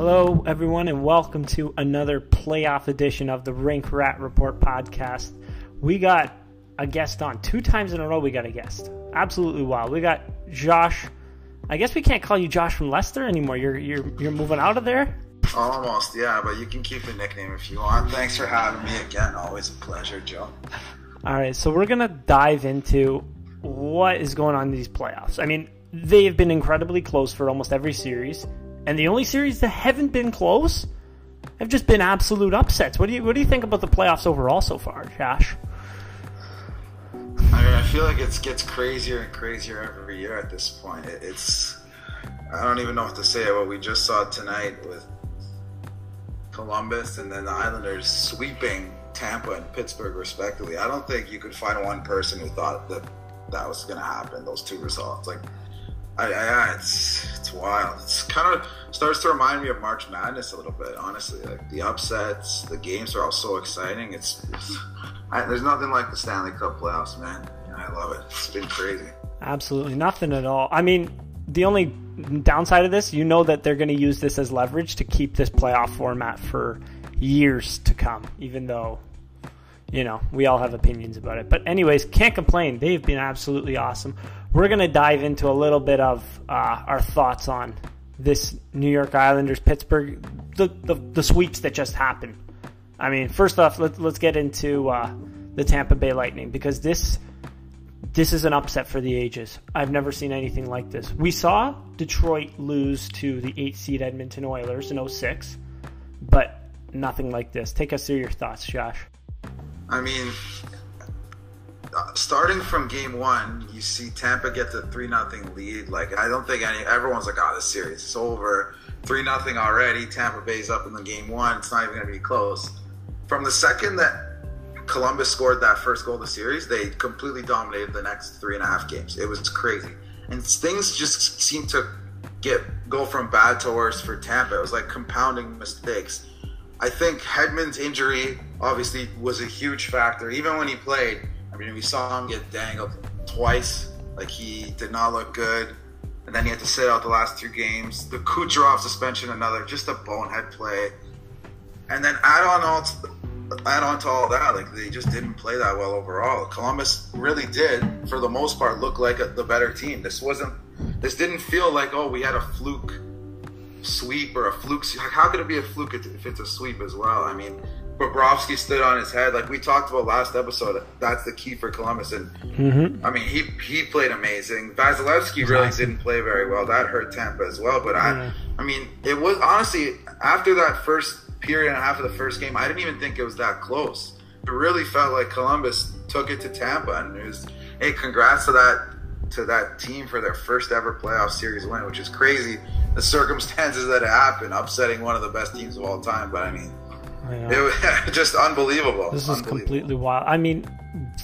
Hello, everyone, and welcome to another playoff edition of the Rink Rat Report podcast. We got a guest on two times in a row. We got a guest, absolutely wild. We got Josh. I guess we can't call you Josh from Leicester anymore. You're you're you're moving out of there. Almost, yeah, but you can keep the nickname if you want. Thanks for having me again. Always a pleasure, Joe. All right, so we're gonna dive into what is going on in these playoffs. I mean, they have been incredibly close for almost every series, and the only series that haven't been close have just been absolute upsets. What do you what do you think about the playoffs overall so far, Josh? I mean, I feel like it gets crazier and crazier every year at this point. It, it's I don't even know what to say. What we just saw tonight with Columbus and then the Islanders sweeping Tampa and Pittsburgh respectively. I don't think you could find one person who thought that that was going to happen. Those two results, like I, yeah, it's wild. It's kind of starts to remind me of March Madness a little bit, honestly. Like the upsets, the games are all so exciting. It's, it's I, there's nothing like the Stanley Cup playoffs, man. I love it. It's been crazy. Absolutely nothing at all. I mean, the only downside of this, you know that they're going to use this as leverage to keep this playoff format for years to come, even though you know, we all have opinions about it. But, anyways, can't complain. They've been absolutely awesome. We're going to dive into a little bit of uh, our thoughts on this New York Islanders Pittsburgh, the, the, the, sweeps that just happened. I mean, first off, let, let's get into uh, the Tampa Bay Lightning because this this is an upset for the ages. I've never seen anything like this. We saw Detroit lose to the 8 seed Edmonton Oilers in 06, but nothing like this. Take us through your thoughts, Josh. I mean, starting from game one, you see Tampa get the three nothing lead. Like I don't think any everyone's like, ah, "Oh, the series is over." Three nothing already. Tampa Bay's up in the game one. It's not even going to be close. From the second that Columbus scored that first goal of the series, they completely dominated the next three and a half games. It was crazy, and things just seemed to get go from bad to worse for Tampa. It was like compounding mistakes. I think Hedman's injury obviously was a huge factor. Even when he played, I mean, we saw him get dangled twice. Like he did not look good, and then he had to sit out the last two games. The Kucherov suspension, another just a bonehead play, and then add on all to, add on to all that, like they just didn't play that well overall. Columbus really did, for the most part, look like a, the better team. This wasn't. This didn't feel like oh we had a fluke sweep or a fluke. How could it be a fluke if it's a sweep as well? I mean, Bobrovsky stood on his head, like we talked about last episode. That's the key for Columbus, and mm-hmm. I mean, he he played amazing. Vasilevskiy really didn't play very well. That hurt Tampa as well. But I, I mean, it was honestly after that first period and a half of the first game, I didn't even think it was that close. It really felt like Columbus took it to Tampa, and it was hey, congrats to that to that team for their first ever playoff series win, which is crazy the circumstances that it happened, upsetting one of the best teams of all time. But I mean, it was just unbelievable. This unbelievable. is completely wild. I mean,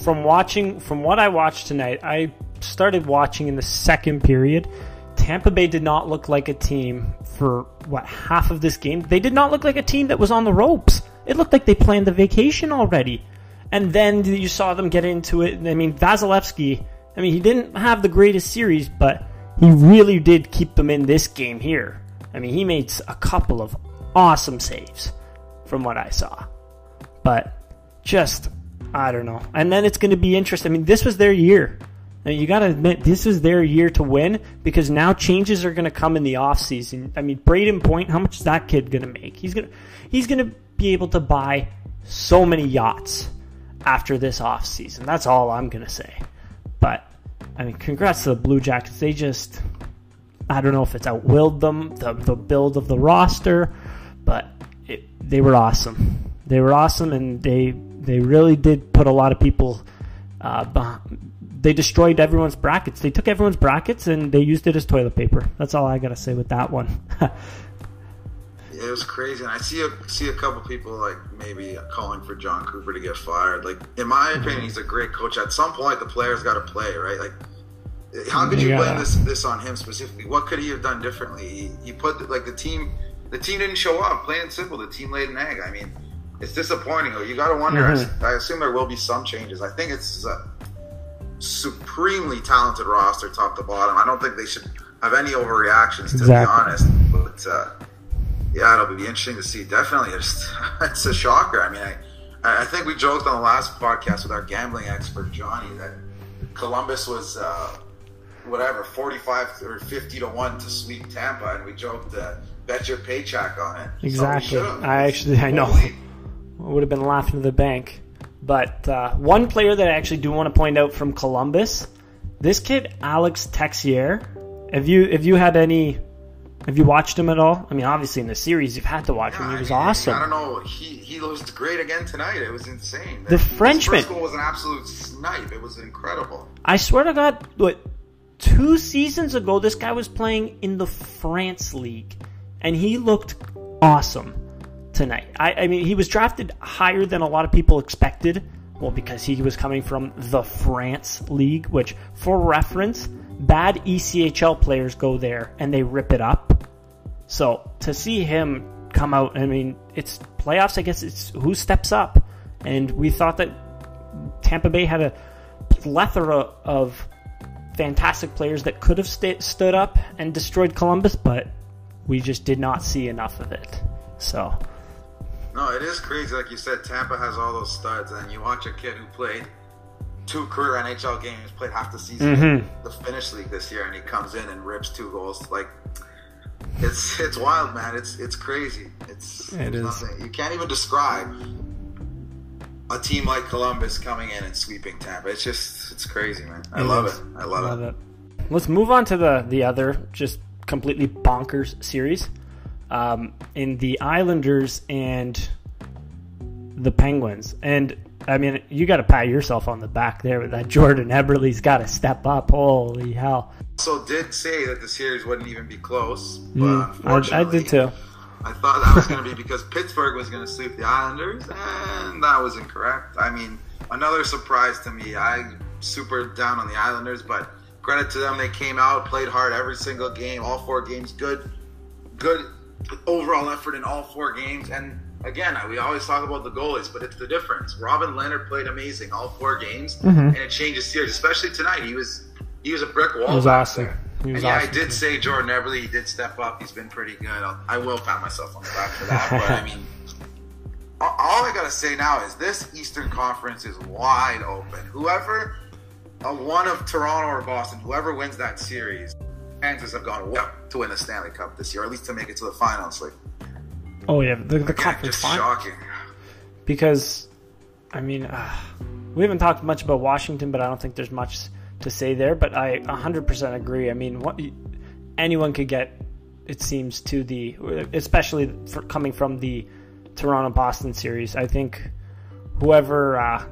from watching, from what I watched tonight, I started watching in the second period. Tampa Bay did not look like a team for what half of this game. They did not look like a team that was on the ropes. It looked like they planned the vacation already. And then you saw them get into it. I mean, Vasilevskiy, I mean, he didn't have the greatest series, but he really did keep them in this game here. I mean, he made a couple of awesome saves from what I saw. But just, I don't know. And then it's going to be interesting. I mean, this was their year. You got to admit, this is their year to win because now changes are going to come in the offseason. I mean, Brayden Point, how much is that kid going to make? He's going to he's going to be able to buy so many yachts after this offseason. That's all I'm going to say. But I mean, congrats to the Blue Jackets. They just, I don't know if it's outwilled them, the, the build of the roster, but it, they were awesome. They were awesome, and they they really did put a lot of people. Uh, behind, they destroyed everyone's brackets. They took everyone's brackets and they used it as toilet paper. That's all I gotta say with that one. it was crazy. And I see a see a couple people like maybe calling for Jon Cooper to get fired. Like in my mm-hmm. opinion, he's a great coach. At some point, the players got to play, right? Like, how could you yeah. blame this this on him specifically? What could he have done differently? He, he put the, like the team. The team didn't show up. Plain and simple, the team laid an egg. I mean, it's disappointing. You got to wonder. Mm-hmm. I, I, assume there will be some changes. I think it's a supremely talented roster, top to bottom. I don't think they should have any overreactions, to exactly. be honest. But uh, yeah, it'll be interesting to see. Definitely, it's it's a shocker. I mean, I I think we joked on the last podcast with our gambling expert Johnny that Columbus was uh, whatever forty five or fifty to one to sweep Tampa, and we joked that bet your paycheck on it. Exactly. So I actually I know Holy- would have been laughing to the bank. But uh, one player that I actually do want to point out from Columbus, this kid Alex Texier. Have you have you had any? Have you watched him at all? I mean, obviously in the series you've had to watch him. He I was mean, awesome. I don't know. He he was great again tonight. It was insane. The Frenchman- first goal was an absolute snipe. It was incredible. I swear to God, what two seasons ago this guy was playing in the France league, and he looked awesome tonight. I, I mean, he was drafted higher than a lot of people expected. Well, because he was coming from the France league, which, for reference, bad ECHL players go there and they rip it up. So to see him come out, I mean, it's playoffs. I guess it's who steps up, and we thought that Tampa Bay had a plethora of fantastic players that could have sta stood up and destroyed Columbus, but we just did not see enough of it. So No, it is crazy. Like you said, Tampa has all those studs, and you watch a kid who played two career NHL games, played half the season Mm-hmm. the Finnish league this year, and he comes in and rips two goals. Like it's it's wild, man. It's it's crazy. It's it's nothing. You can't even describe a team like Columbus coming in and sweeping Tampa. It's just it's crazy, man. I It love is. it. I love, it. Let's move on to the the other just completely bonkers series. Um, in the Islanders and the Penguins, and I mean, you got to pat yourself on the back there with that. Jordan Eberle's got to step up. Holy hell! Also, did say that the series wouldn't even be close, but Mm, I, I did too. I thought that was going to be because Pittsburgh was going to sweep the Islanders, and that was incorrect. I mean, another surprise to me. I super down on the Islanders, but credit to them. They came out, played hard every single game, all four games. Good, good overall effort in all four games. And again, we always talk about the goalies, but it's the difference. Robin Lehner played amazing all four games, mm-hmm. and it changes series. Especially tonight, he was he was a brick wall. It was awesome. there. He was and yeah. I did say Jordan Eberle. He did step up. He's been pretty good. I'll, I will pat myself on the back for that. but I mean, all all I gotta say now is this Eastern Conference is wide open. Whoever, one of Toronto or Boston, whoever wins that series, chances have gone up to win the Stanley Cup this year, or at least to make it to the finals. Like, Oh yeah, the, the again, conference just final. shocking. because I mean uh, we haven't talked much about Washington, but I don't think there's much to say there. But I 100% agree. I mean, what, anyone could get, it seems, to the especially for coming from the Toronto Boston series. I think whoever uh,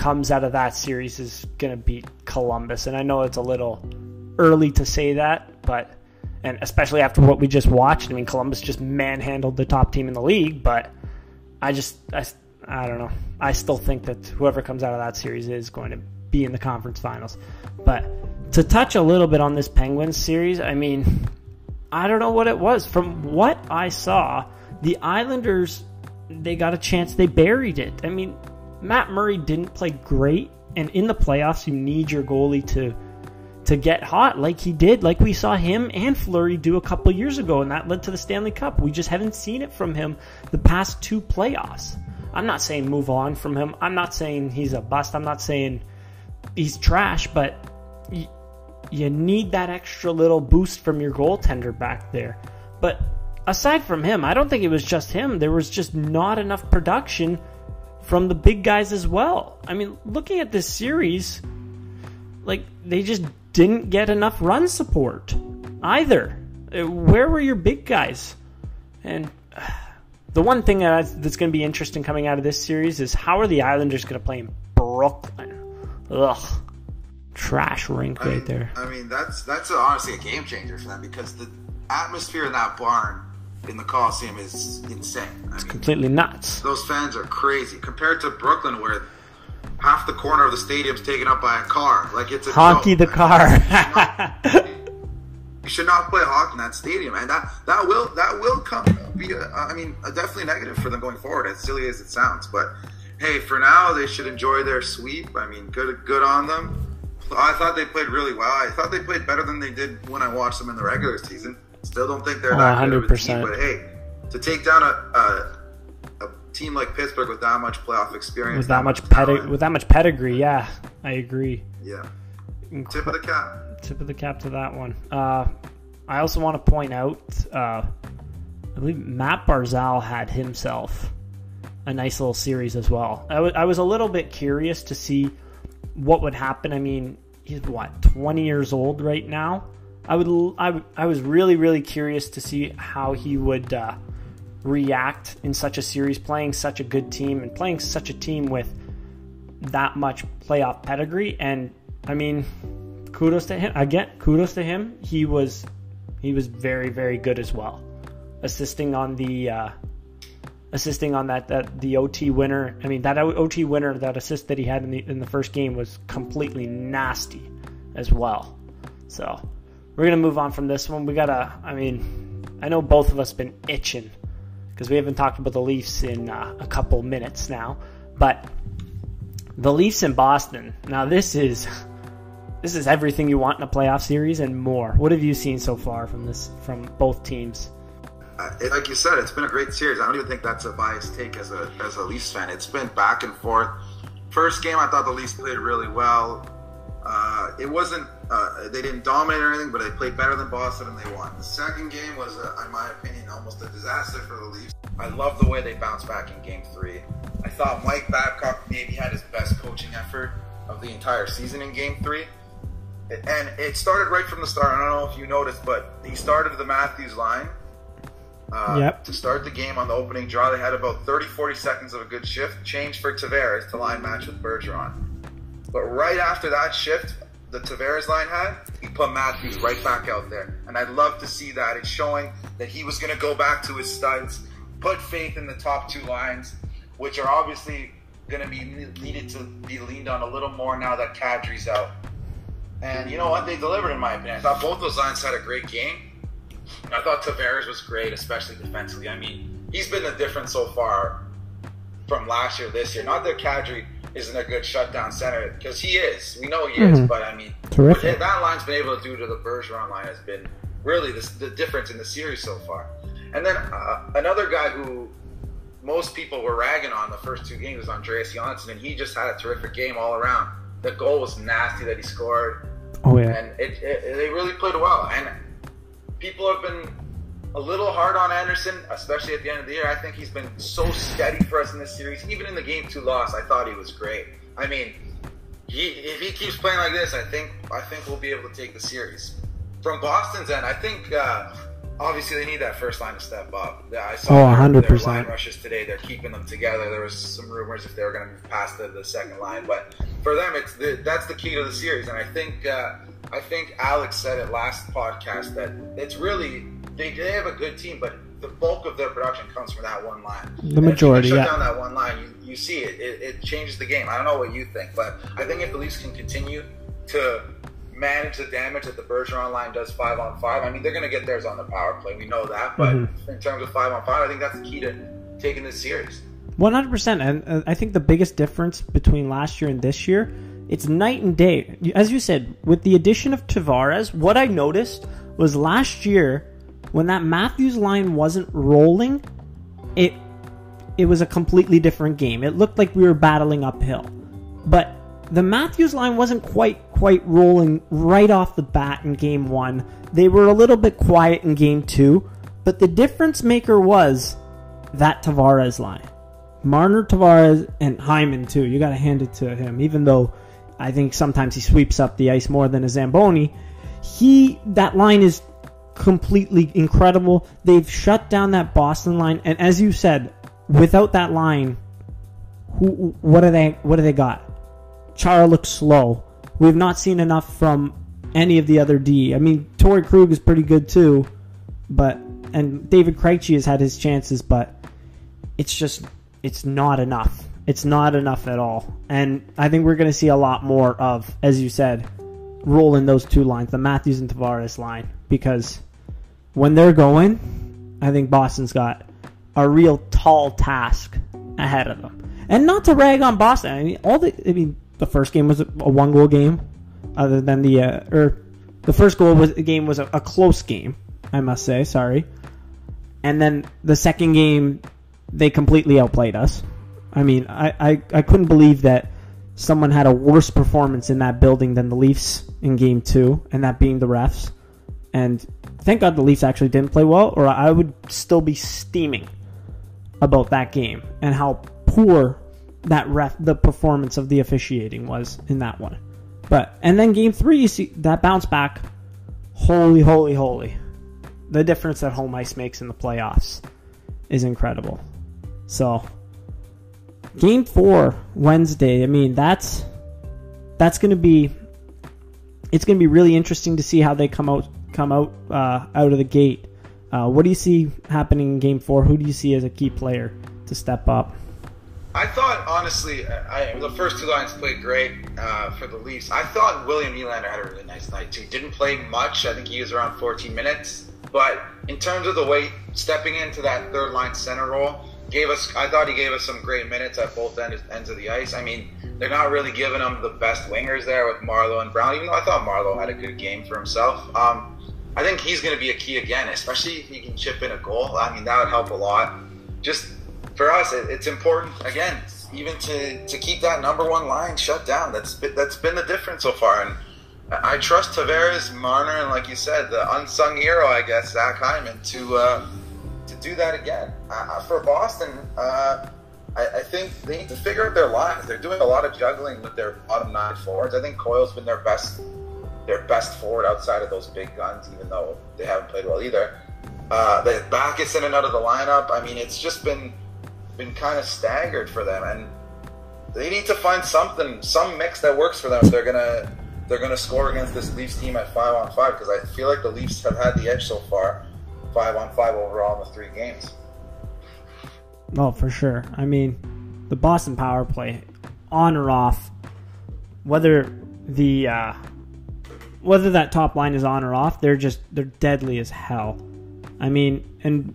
comes out of that series is going to beat Columbus, and I know it's a little early to say that, but. And especially after what we just watched, I mean, Columbus just manhandled the top team in the league, but I just, I, I don't know. I still think that whoever comes out of that series is going to be in the conference finals. But to touch a little bit on this Penguins series, I mean, I don't know what it was. From what I saw, the Islanders, they got a chance. They buried it. I mean, Matt Murray didn't play great, and in the playoffs, you need your goalie to to get hot like he did, like we saw him and Fleury do a couple years ago, and that led to the Stanley Cup. We just haven't seen it from him the past two playoffs. I'm not saying move on from him. I'm not saying he's a bust. I'm not saying he's trash, but y- you need that extra little boost from your goaltender back there. But aside from him, I don't think it was just him. There was just not enough production from the big guys as well. I mean, looking at this series, like they just didn't get enough run support either. Uh, Where were your big guys? And uh, the one thing that that's going to be interesting coming out of this series is how are the Islanders going to play in Brooklyn? Ugh, trash rink I right mean, there. I mean, that's that's honestly a game changer for them because the atmosphere in that barn in the Coliseum is insane. I mean, Completely nuts. those fans are crazy compared to Brooklyn, where half the corner of the stadium's taken up by a car. Like it's a Honky joke. the car. You should not play hockey in that stadium, and that that will that will come be a, I mean a definitely negative for them going forward. As silly as it sounds, but hey, for now they should enjoy their sweep. I mean, good good on them. I thought they played really well. I thought they played better than they did when I watched them in the regular season. Still don't think they're Oh, that good of a team, 100%. but hey, to take down a, a, a team like Pittsburgh with that much playoff experience, with that, much pedig- with that much pedigree. Yeah, I agree. Yeah, tip of the cap. Tip of the cap to that one. Uh, I also want to point out, uh, I believe Mat Barzal had himself a nice little series as well. I, w- I was a little bit curious to see what would happen. I mean, he's what 20 years old right now. I would I, I was really really curious to see how he would uh, react in such a series, playing such a good team and playing such a team with that much playoff pedigree. And I mean, kudos to him. Again, kudos to him. He was he was very very good as well, assisting on the uh, assisting on that that the OT winner. I mean that OT winner that assist that he had in the in the first game was completely nasty as well. So we're gonna move on from this one. We gotta. I mean, I know both of us been itching because we haven't talked about the Leafs in uh, a couple minutes now, but the Leafs in Boston. Now this is this is everything you want in a playoff series and more. What have you seen so far from this from both teams? like you said, it's been a great series. I don't even think that's a biased take as a as a Leafs fan. It's been back and forth. First game, I thought the Leafs played really well. Uh, it wasn't uh, they didn't dominate or anything, but they played better than Boston and they won. The second game was, uh, in my opinion, almost a disaster for the Leafs. I love the way they bounced back in Game Three. I thought Mike Babcock maybe had his best coaching effort of the entire season in Game Three. And it started right from the start. I don't know if you noticed, but he started the Matthews line uh, yep. To start the game on the opening draw, they had about 30, 40 seconds of a good shift. Change for Tavares to line match with Bergeron. But right after that shift, the Tavares line had, he put Matthews right back out there. And I'd love to see that. It's showing that he was going to go back to his studs, put faith in the top two lines, which are obviously going to be needed to be leaned on a little more now that Kadri's out. And you know what? They delivered, in my opinion. I thought both those lines had a great game. I thought Tavares was great, especially defensively. I mean, he's been the difference so far from last year, this year. Not that Kadri isn't a good shutdown center, because he is. We know he mm-hmm. is, but I mean, Terrific. that line's been able to do to the Bergeron line has been really the, the difference in the series so far. And then uh, another guy who most people were ragging on the first two games was Andreas Johnsson, and he just had a terrific game all around. The goal was nasty that he scored. Oh yeah, and it, it, they really played well. And people have been a little hard on Andersen, especially at the end of the year. I think he's been so steady for us in this series. Even in the game two loss, I thought he was great. I mean, he, if he keeps playing like this, I think I think we'll be able to take the series. From Boston's end, I think uh, obviously they need that first line to step up. I saw oh, 100%. their line rushes today. They're keeping them together. There was some rumors if they were going to move past the, the, second line, but for them, it's the, that's the key to the series. And I think. Uh, I think Alex said it last podcast that it's really they, they have a good team, but the bulk of their production comes from that one line. The majority, shut yeah. down that one line, you, you see it. it. It changes the game. I don't know what you think, but I think if the Leafs can continue to manage the damage that the Bergeron line does five on five, I mean they're going to get theirs on the power play. We know that, but mm-hmm. in terms of five on five, I think that's the key to taking this series. One hundred percent, and I think the biggest difference between last year and this year it's night and day. As you said, with the addition of Tavares, what I noticed was last year when that Matthews line wasn't rolling, it it was a completely different game. It looked like we were battling uphill. But the Matthews line wasn't quite quite rolling right off the bat in game 1. They were a little bit quiet in game 2, but the difference maker was that Tavares line. Marner, Tavares, and Hyman too. You got to hand it to him, even though I think sometimes he sweeps up the ice more than a Zamboni. He that line is completely incredible. They've shut down that Boston line, and as you said, without that line, who what are they? What do they got? Chara looks slow. We've not seen enough from any of the other D. I mean, Torey Krug is pretty good too, but and David Krejci has had his chances, but it's just it's not enough. It's not enough at all. And I think we're going to see a lot more of, as you said, rolling those two lines, the Matthews and Tavares line, because when they're going, I think Boston's got a real tall task ahead of them. And not to rag on Boston, I mean, all the, I mean, the first game was a, one goal game, other than the, uh, or the first goal was the game was a, a close game, I must say. Sorry, and then the second game they completely outplayed us. I mean, I, I, I couldn't believe that someone had a worse performance in that building than the Leafs in game two, and that being the refs. And thank God the Leafs actually didn't play well, or I would still be steaming about that game and how poor that ref the performance of the officiating was in that one. But and then game three, you see that bounce back. Holy, holy, holy! The difference that home ice makes in the playoffs is incredible. So, game four Wednesday. I mean, that's that's going to be it's going to be really interesting to see how they come out come out uh, out of the gate. Uh, what do you see happening in Game Four? Who do you see as a key player to step up? I thought honestly, I, the first two lines played great uh, for the Leafs. I thought William Nylander had a really nice night too. Didn't play much. I think he was around 14 minutes. But in terms of the way stepping into that third line center role, gave us. I thought he gave us some great minutes at both ends, ends of the ice. I mean, they're not really giving him the best wingers there with Marleau and Brown. Even though I thought Marleau had a good game for himself. Um, I think he's going to be a key again, especially if he can chip in a goal. I mean, that would help a lot. Just for us, it, it's important again, even to, to keep that number one line shut down. That's that's been the difference so far. And I trust Tavares, Marner, and like you said, the unsung hero, I guess, Zach Hyman, to uh, to do that again. Uh, for Boston, uh, I, I, think they need to figure out their lines. They're doing a lot of juggling with their bottom nine forwards. I think Coyle's been their best their best forward outside of those big guns, even though they haven't played well either. Uh, the Backes in and out of the lineup. I mean, it's just been been kind of staggered for them, and they need to find something, some mix that works for them. If they're gonna they're gonna score against this Leafs team at five on five, because I feel like the Leafs have had the edge so far, five on five overall in the three games. Oh, for sure. I mean, the Boston power play, on or off, whether the uh, whether that top line is on or off, they're just they're deadly as hell. I mean, and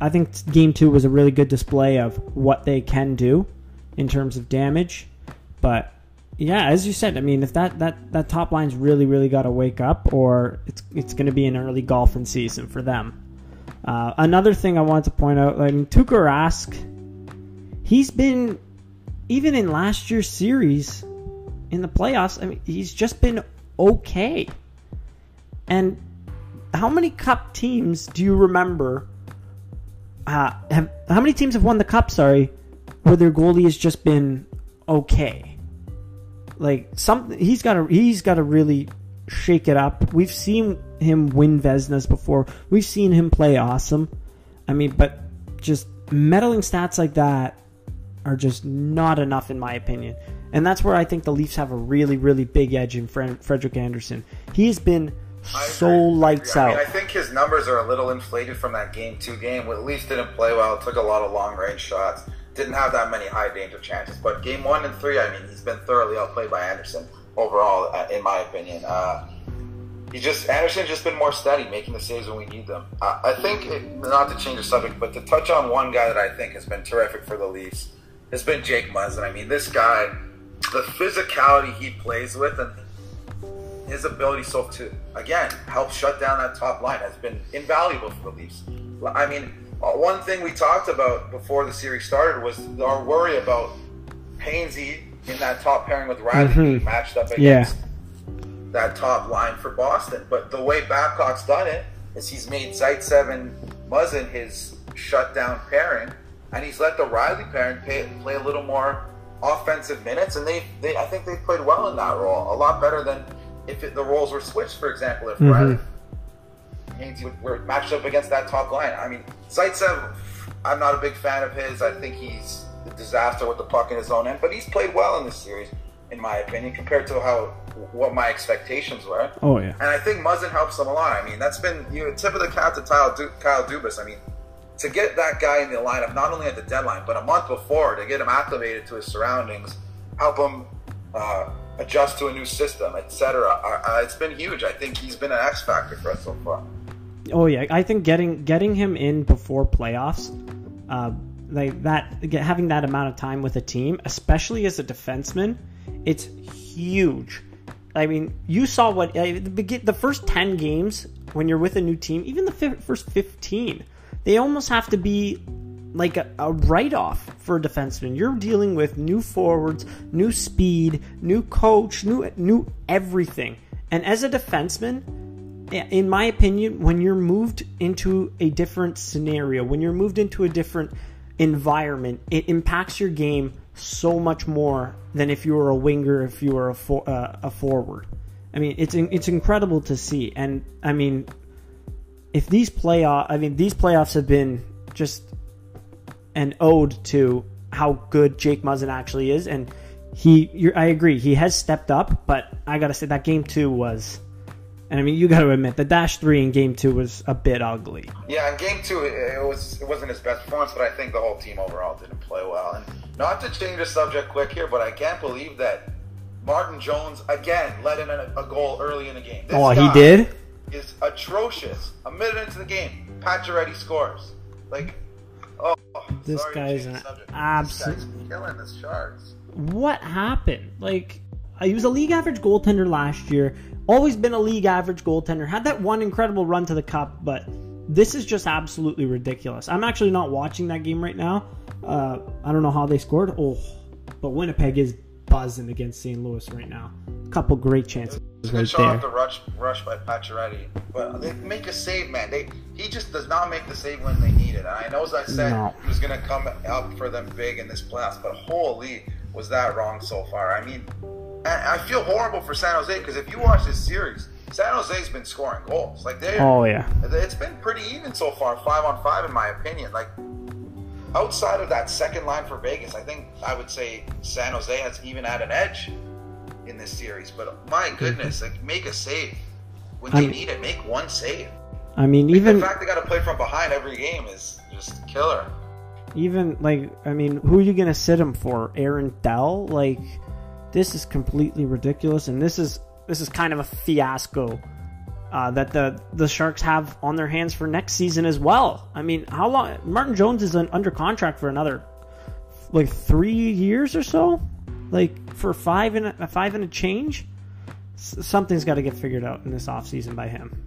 I think game two was a really good display of what they can do in terms of damage. But yeah, as you said, I mean, if that that that top line's really really got to wake up, or it's it's going to be an early golfing season for them. Uh, another thing I wanted to point out, I mean, Tuukka Rask, he's been even in last year's series in the playoffs. I mean, he's just been okay. And how many cup teams do you remember? Uh, have, how many teams have won the cup? Sorry, where their goalie has just been okay. Like some, he's got to he's got to really shake it up. We've seen him win Vezinas before. We've seen him play awesome. I mean, but just meddling stats like that are just not enough in my opinion. And that's where I think the Leafs have a really, really big edge in Frederik Andersen. He's been so lights I out. Mean, I think his numbers are a little inflated from that game two game. The Leafs didn't play well, took a lot of long range shots, didn't have that many high danger chances. But game one and three, I mean, he's been thoroughly outplayed by Anderson overall, uh, in my opinion. Uh, he just Andersen just been more steady, making the saves when we need them. Uh, I think it, not to change the subject, but to touch on one guy that I think has been terrific for the Leafs has been Jake Muzzin. I mean, this guy the physicality he plays with and his ability so to again help shut down that top line has been invaluable for the Leafs. I mean, uh, one thing we talked about before the series started was our worry about Hainsey in that top pairing with Rielly mm-hmm. being matched up against yeah. that top line for Boston. But the way Babcock's done it is he's made Zaitsev and Muzzin his shutdown pairing, and he's let the Rielly pairing pay, play a little more offensive minutes, and they, they I think they played well in that role, a lot better than if it, the roles were switched. For example, if mm-hmm. Rielly Hainsey were matched up against that top line. I mean, Zaitsev, I'm not a big fan of his. I think he's a disaster with the puck in his own end, but he's played well in this series, in my opinion, compared to how what my expectations were. Oh yeah, and I think Muzzin helps them a lot. I mean, that's been you know, tip of the cap to Kyle, du- Kyle Dubas. I mean, to get that guy in the lineup, not only at the deadline, but a month before, to get him acclimated to his surroundings, help him uh, adjust to a new system, etc. Uh, uh, it's been huge. I think he's been an X factor for us so far. Oh yeah, I think getting getting him in before playoffs, uh, like that, having that amount of time with a team, especially as a defenseman, it's huge. I mean, you saw what the, the first ten games when you're with a new team, even the first fifteen they almost have to be like a, a write off for a defenseman. You're dealing with new forwards, new speed, new coach, new new everything. And as a defenseman, in my opinion, when you're moved into a different scenario, when you're moved into a different environment, it impacts your game so much more than if you were a winger, if you were a, for, uh, a forward. I mean, it's it's incredible to see, and I mean, if these playoff, I mean, these playoffs have been just an ode to how good Jake Muzzin actually is, and he, I agree, he has stepped up, but I gotta say that game two was and I mean, you got to admit the dash three in game two was a bit ugly. Yeah, in game two, it was it wasn't his best performance, but I think the whole team overall didn't play well. And not to change the subject quick here, but I can't believe that Martin Jones again let in a, a goal early in the game. This oh, he did. Is atrocious. A minute into the game, Pacioretty scores. Like, oh, this guy's an absolute killing the Sharks. What happened? Like, he was a league average goaltender last year always been a league average goaltender. Had that one incredible run to the cup, but this is just absolutely ridiculous. I'm actually not watching that game right now. Uh, I don't know how they scored. Oh, but Winnipeg is buzzing against St. Louis right now. A couple great chances right there. off the rush, rush by Pacioretty, but they make a save, man. They he just does not make the save when they need it. And I know, as I said, no. he was going to come up for them big in this playoffs, but holy, was that wrong so far? I mean, I feel horrible for San Jose because if you watch this series, San Jose's been scoring goals. Like they, oh yeah, it's been pretty even so far, five on five in my opinion. Like outside of that second line for Vegas, I think I would say San Jose has even had an edge in this series. But my mm-hmm. goodness, like make a save when they I need it. Make one save. I mean, like, even the fact they got to play from behind every game is just killer. Even like, I mean, who are you gonna sit him for? Aaron Dell, like this is completely ridiculous, and this is this is kind of a fiasco uh, that the the Sharks have on their hands for next season as well. I mean, how long? Martin Jones is under contract for another like three years or so, like for five and a, five and a change. something's got to get figured out in this offseason by him.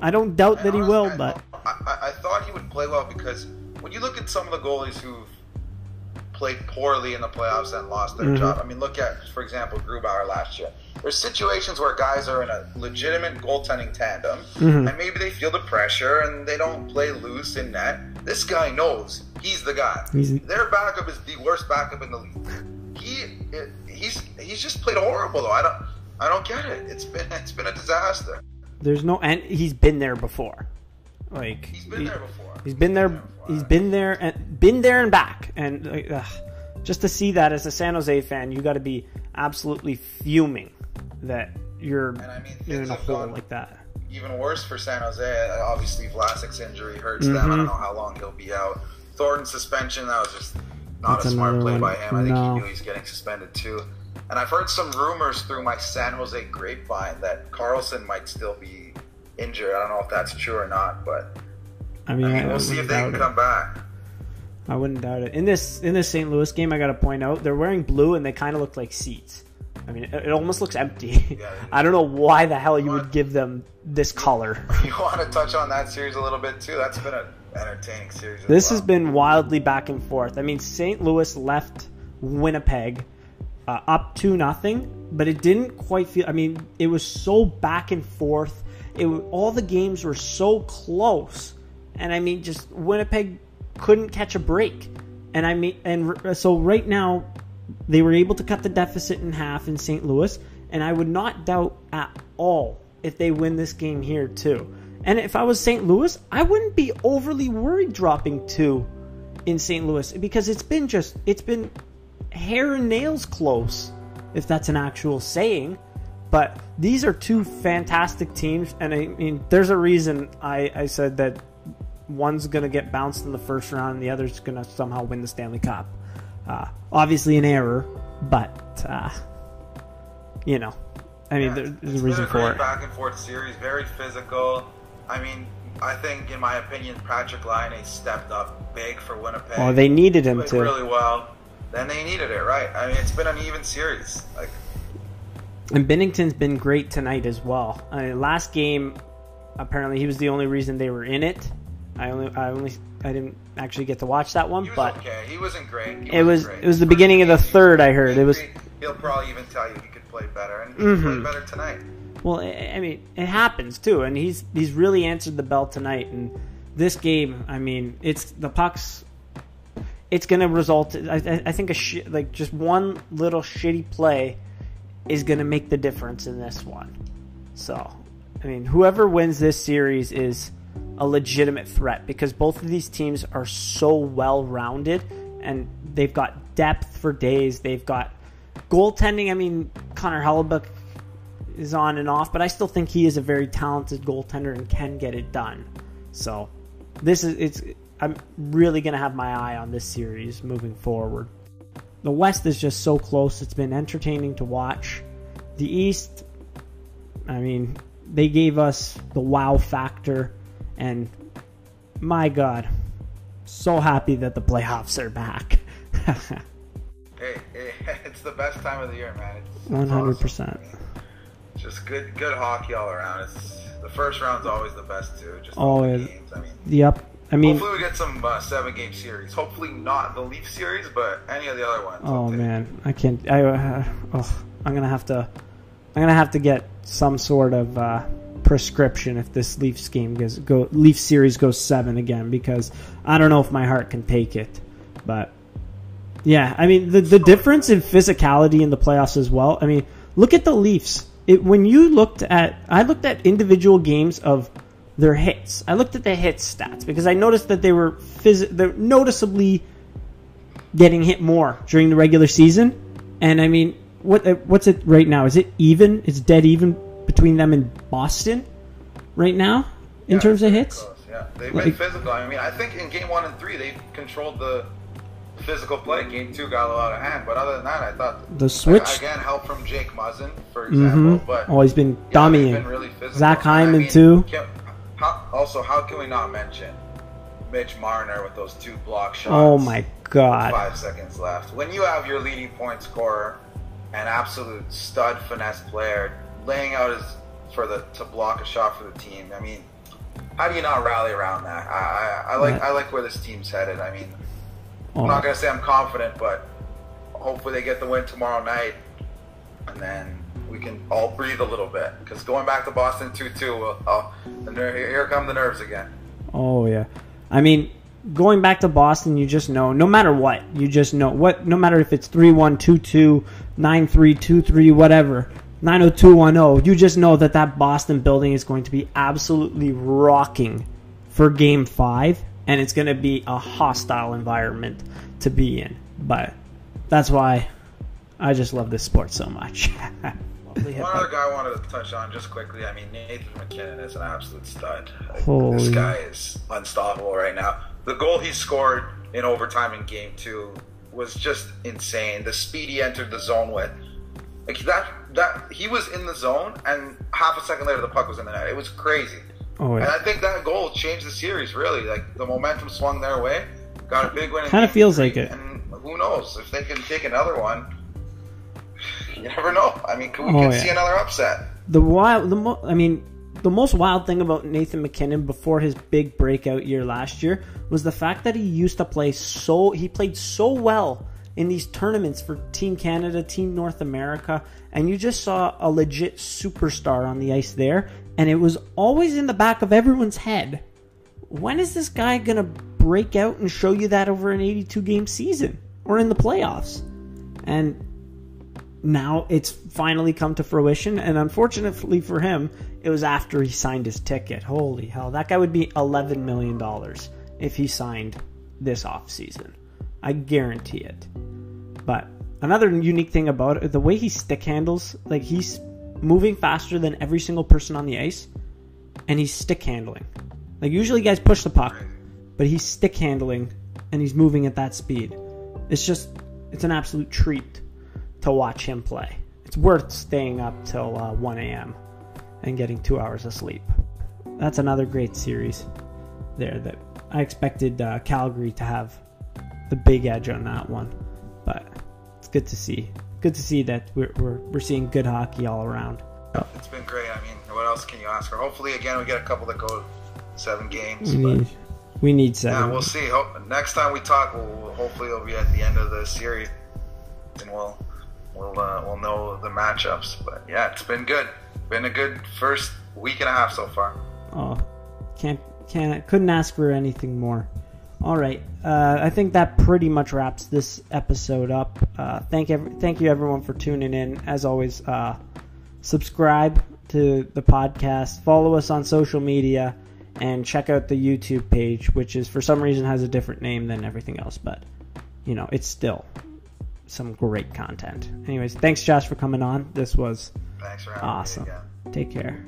I don't doubt that he will, I, but I, I thought he would play well because when you look at some of the goalies who've played poorly in the playoffs and lost their mm-hmm. job. I mean, look at, for example, Grubauer last year. There's situations where guys are in a legitimate goaltending tandem, mm-hmm. and maybe they feel the pressure and they don't play loose in net. This guy knows he's the guy. He's... Their backup is the worst backup in the league. He he's he's just played horrible though. I don't I don't get it. It's been it's been a disaster. There's no and he's been there before. Like he's been he, there before. He's been there. He's been there and been there and back. And uh, just to see that as a San Jose fan, you got to be absolutely fuming that you're I mean, you're in a hole like that. Even worse for San Jose. Obviously, Vlasic's injury hurts mm-hmm. them. I don't mm-hmm. know how long he'll be out. Thornton suspension. That was just not That's a smart play one. by him. I think no. he knew he's getting suspended too. And I've heard some rumors through my San Jose grapevine that Karlsson might still be injured. I don't know if that's true or not, but I mean, I mean we'll see if they can it. come back. I wouldn't doubt it. In this in this St. Louis game, I got to point out they're wearing blue and they kind of look like seats. I mean, it, it almost looks empty. Yeah, I don't know why the hell you would give them this color. You want to touch on that series a little bit too? That's been an entertaining series. This well. has been wildly back and forth. I mean, St. Louis left Winnipeg uh, up to nothing, but it didn't quite feel. I mean, it was so back and forth. It all the games were so close, and I mean, just Winnipeg couldn't catch a break. And I mean, and so right now, they were able to cut the deficit in half in St. Louis, and I would not doubt at all if they win this game here too. And if I was St. Louis, I wouldn't be overly worried dropping two in St. Louis because it's been just it's been hair and nails close, if that's an actual saying. But these are two fantastic teams, and I mean, there's a reason I, I said that one's going to get bounced in the first round and the other's going to somehow win the Stanley Cup. Uh, obviously, an error, but uh, you know, I mean, yeah, there's a reason for it. Back and forth series, very physical. I mean, I think, in my opinion, Patrik Laine stepped up big for Winnipeg. Oh, they needed him to really well. Then they needed it, right? I mean, it's been an even series. Like, and Binnington's been great tonight as well. I mean, last game, apparently, he was the only reason they were in it I only, I only, I didn't actually get to watch that one, but okay. He wasn't great. He it was, great. it was the beginning of the third. I heard it was. He'll probably even tell you he could play better, and he Mhm. played better tonight. Well, I mean, it happens too, and he's he's really answered the bell tonight. And this game, I mean, it's the pucks. It's going to result. I, I I think a sh- like just one little shitty play is going to make the difference in this one. So, I mean, whoever wins this series is a legitimate threat because both of these teams are so well rounded and they've got depth for days. They've got goaltending. I mean, Connor Hellebuyck is on and off, but I still think he is a very talented goaltender and can get it done. So, this is it's. I'm really gonna have my eye on this series moving forward. The West is just so close. It's been entertaining to watch. The East, I mean, they gave us the wow factor, and my God, so happy that the playoffs are back. Hey, it's the best time of the year, man. One hundred percent. Just good, good hockey all around. It's the first round's always the best too. Just games. I mean, Yep. I mean, hopefully we get some uh, seven game series. Hopefully not the Leaf series, but any of the other ones. oh man, I can't. I, uh, oh, I'm gonna have to. I'm gonna have to get some sort of uh, prescription if this Leafs game goes go Leaf series goes seven again because I don't know if my heart can take it. But yeah, I mean the the difference in physicality in the playoffs as well. I mean, look at the Leafs. It, when you looked at, I looked at individual games of their hits. I looked at the hit stats because I noticed that they were phys- they're noticeably getting hit more during the regular season. And I mean, what uh, what's it right now? Is it even? It's dead even between them and Boston right now in Yeah, terms of hits. close, Yeah, they've Like- been physical. I mean, I think in game one and three they controlled the physical play. Game two got a lot of hand, but other than that, I thought The switch- again help from Jake Muzzin, for example. hmm But Oh, he's been dominating. really. Zach Hyman I mean, too. can- how, also, how can we not mention Mitch Marner with those two block shots? Oh my god. Five seconds left. When you have your leading point scorer, an absolute stud finesse player, laying out his for the to block a shot for the team. I mean, how do you not rally around that? I, I, I like. I like where this team's headed. I mean, Oh, I'm not gonna say I'm confident, but hopefully they get the win tomorrow night, and then we can all breathe a little bit. Because going back to Boston two two, well, oh, ner- here come the nerves again. Oh yeah. I mean, going back to Boston, you just know no matter what, you just know what no matter if it's 3-1, 2-2, 9-3, 2-3, whatever. 90210, you just know that that Boston building is going to be absolutely rocking for game 5 and it's going to be a hostile environment to be in. But that's why I just love this sport so much. One other guy I wanted to touch on just quickly. I mean, Nathan MacKinnon is an absolute stud. Like, Holy. This guy is unstoppable right now. The goal he scored in overtime in game two was just insane. The speed he entered the zone with, like that, that he was in the zone, and half a second later the puck was in the net. It was crazy. Oh And. I think that goal changed the series. Really, like the momentum swung their way. Got a big win. Kinda feels three, like it. And who knows if they can take another one? You never know. I mean, we Oh, can yeah. see another upset. the wild the mo- I mean the most wild thing about Nathan MacKinnon before his big breakout year last year was the fact that he used to play so he played so well in these tournaments for Team Canada, Team North America, and you just saw a legit superstar on the ice there, and it was always in the back of everyone's head. When is this guy going to break out and show you that over an 82 game season or in the playoffs? And now it's finally come to fruition and unfortunately for him it was after he signed his ticket holy hell that guy would be 11 million dollars if he signed this off season i guarantee it but another unique thing about it the way he stick handles like he's moving faster than every single person on the ice and he's stick handling like usually guys push the puck but he's stick handling and he's moving at that speed it's just it's an absolute treat to watch him play. It's worth staying up till uh, 1 a.m. and getting two hours of sleep. That's another great series there that I expected uh, Calgary to have the big edge on that one, but it's good to see. Good to see that we're, we're, we're seeing good hockey all around. It's been great. I mean, what else can you ask for? Hopefully, again, we get a couple that go seven games. We need, We need seven. Yeah, we'll see. Next time we talk, we'll, hopefully it'll be at the end of the series, and we'll we'll uh, we'll know the matchups. But yeah, it's been good. Been a good first week and a half so far. Oh, can't can't couldn't ask for anything more. All right, uh, I think that pretty much wraps this episode up. Uh, thank every, thank you everyone for tuning in. As always, uh, subscribe to the podcast, follow us on social media, and check out the YouTube page, which is for some reason has a different name than everything else, but you know it's still some great content. Anyways, thanks Josh for coming on. This was awesome. Take care.